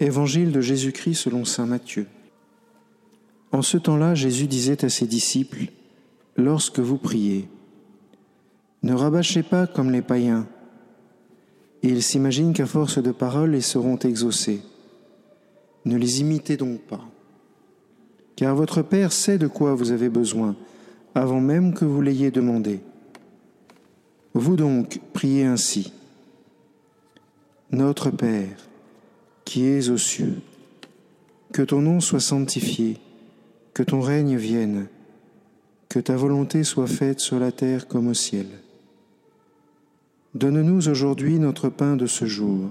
Évangile de Jésus-Christ selon Saint Matthieu. En ce temps-là, Jésus disait à ses disciples, Lorsque vous priez, ne rabâchez pas comme les païens. Ils s'imaginent qu'à force de paroles, ils seront exaucés. Ne les imitez donc pas. Car votre Père sait de quoi vous avez besoin, avant même que vous l'ayez demandé. Vous donc priez ainsi. Notre Père, qui es aux cieux, que ton nom soit sanctifié, que ton règne vienne, que ta volonté soit faite sur la terre comme au ciel. Donne-nous aujourd'hui notre pain de ce jour.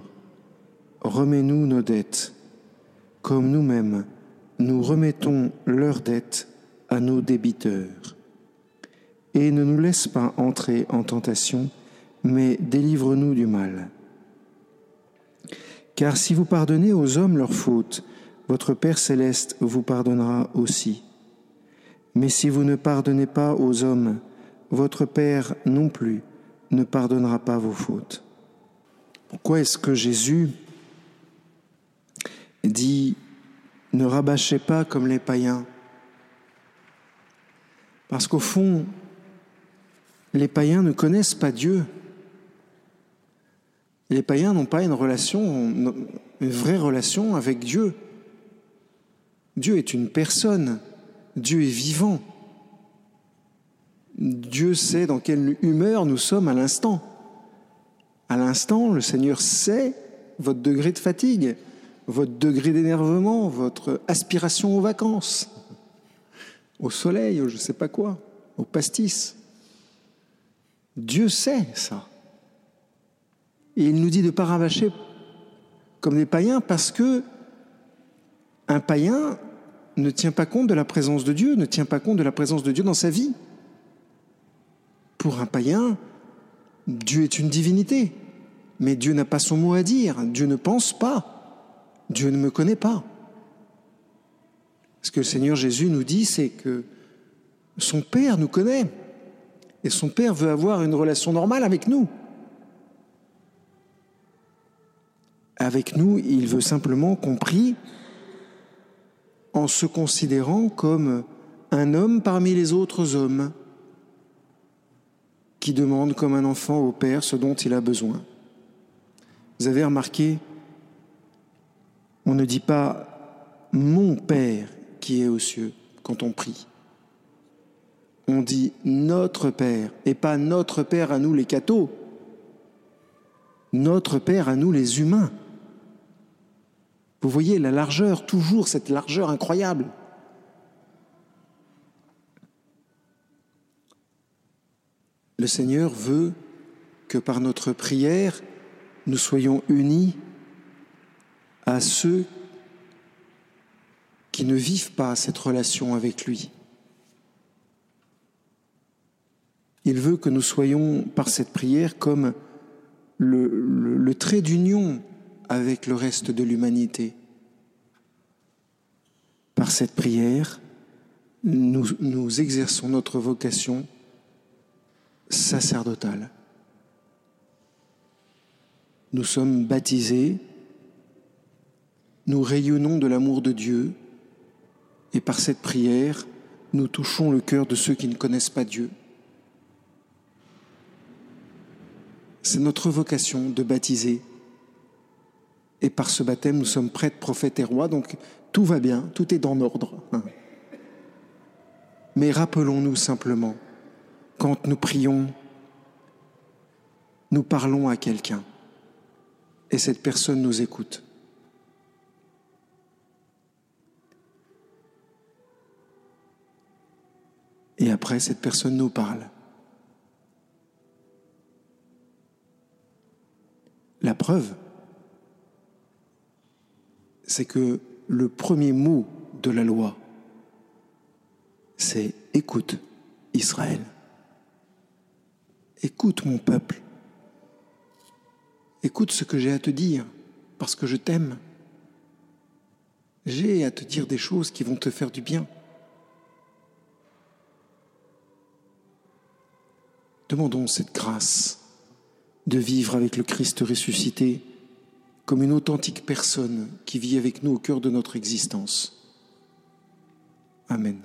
Remets-nous nos dettes, comme nous-mêmes nous remettons leurs dettes à nos débiteurs. Et ne nous laisse pas entrer en tentation, mais délivre-nous du mal. Car si vous pardonnez aux hommes leurs fautes, votre Père céleste vous pardonnera aussi. Mais si vous ne pardonnez pas aux hommes, votre Père non plus ne pardonnera pas vos fautes. Pourquoi est-ce que Jésus dit ne rabâchez pas comme les païens? Parce qu'au fond, les païens ne connaissent pas Dieu. Les païens n'ont pas une relation, une vraie relation avec Dieu. Dieu est une personne, Dieu est vivant. Dieu sait dans quelle humeur nous sommes à l'instant. À l'instant, le Seigneur sait votre degré de fatigue, votre degré d'énervement, votre aspiration aux vacances, au soleil, je ne sais pas quoi, au pastis. Dieu sait ça. Et il nous dit de ne pas rabâcher comme des païens parce que un païen ne tient pas compte de la présence de Dieu, ne tient pas compte de la présence de Dieu dans sa vie. Pour un païen, Dieu est une divinité, mais Dieu n'a pas son mot à dire, Dieu ne pense pas, Dieu ne me connaît pas. Ce que le Seigneur Jésus nous dit, c'est que son Père nous connaît, et son Père veut avoir une relation normale avec nous. Avec nous, il veut simplement qu'on prie en se considérant comme un homme parmi les autres hommes qui demande comme un enfant au Père ce dont il a besoin. Vous avez remarqué, on ne dit pas mon Père qui est aux cieux quand on prie. On dit notre Père et pas notre Père à nous les cathos, notre Père à nous les humains. Vous voyez la largeur, toujours cette largeur incroyable. Le Seigneur veut que par notre prière, nous soyons unis à ceux qui ne vivent pas cette relation avec lui. Il veut que nous soyons, par cette prière, comme le, trait d'union avec le reste de l'humanité. Par cette prière, nous, exerçons notre vocation sacerdotale. Nous sommes baptisés, nous rayonnons de l'amour de Dieu, et par cette prière, nous touchons le cœur de ceux qui ne connaissent pas Dieu. C'est notre vocation de baptiser. Et par ce baptême, nous sommes prêtres, prophètes et rois, donc tout va bien, tout est dans l'ordre. Mais rappelons-nous simplement quand nous prions, nous parlons à quelqu'un et cette personne nous écoute. Et après, cette personne nous parle. La preuve, c'est que le premier mot de la loi, c'est écoute Israël. Écoute mon peuple. Écoute ce que j'ai à te dire, parce que je t'aime. J'ai à te dire des choses qui vont te faire du bien. Demandons cette grâce de vivre avec le Christ ressuscité comme une authentique personne qui vit avec nous au cœur de notre existence. Amen.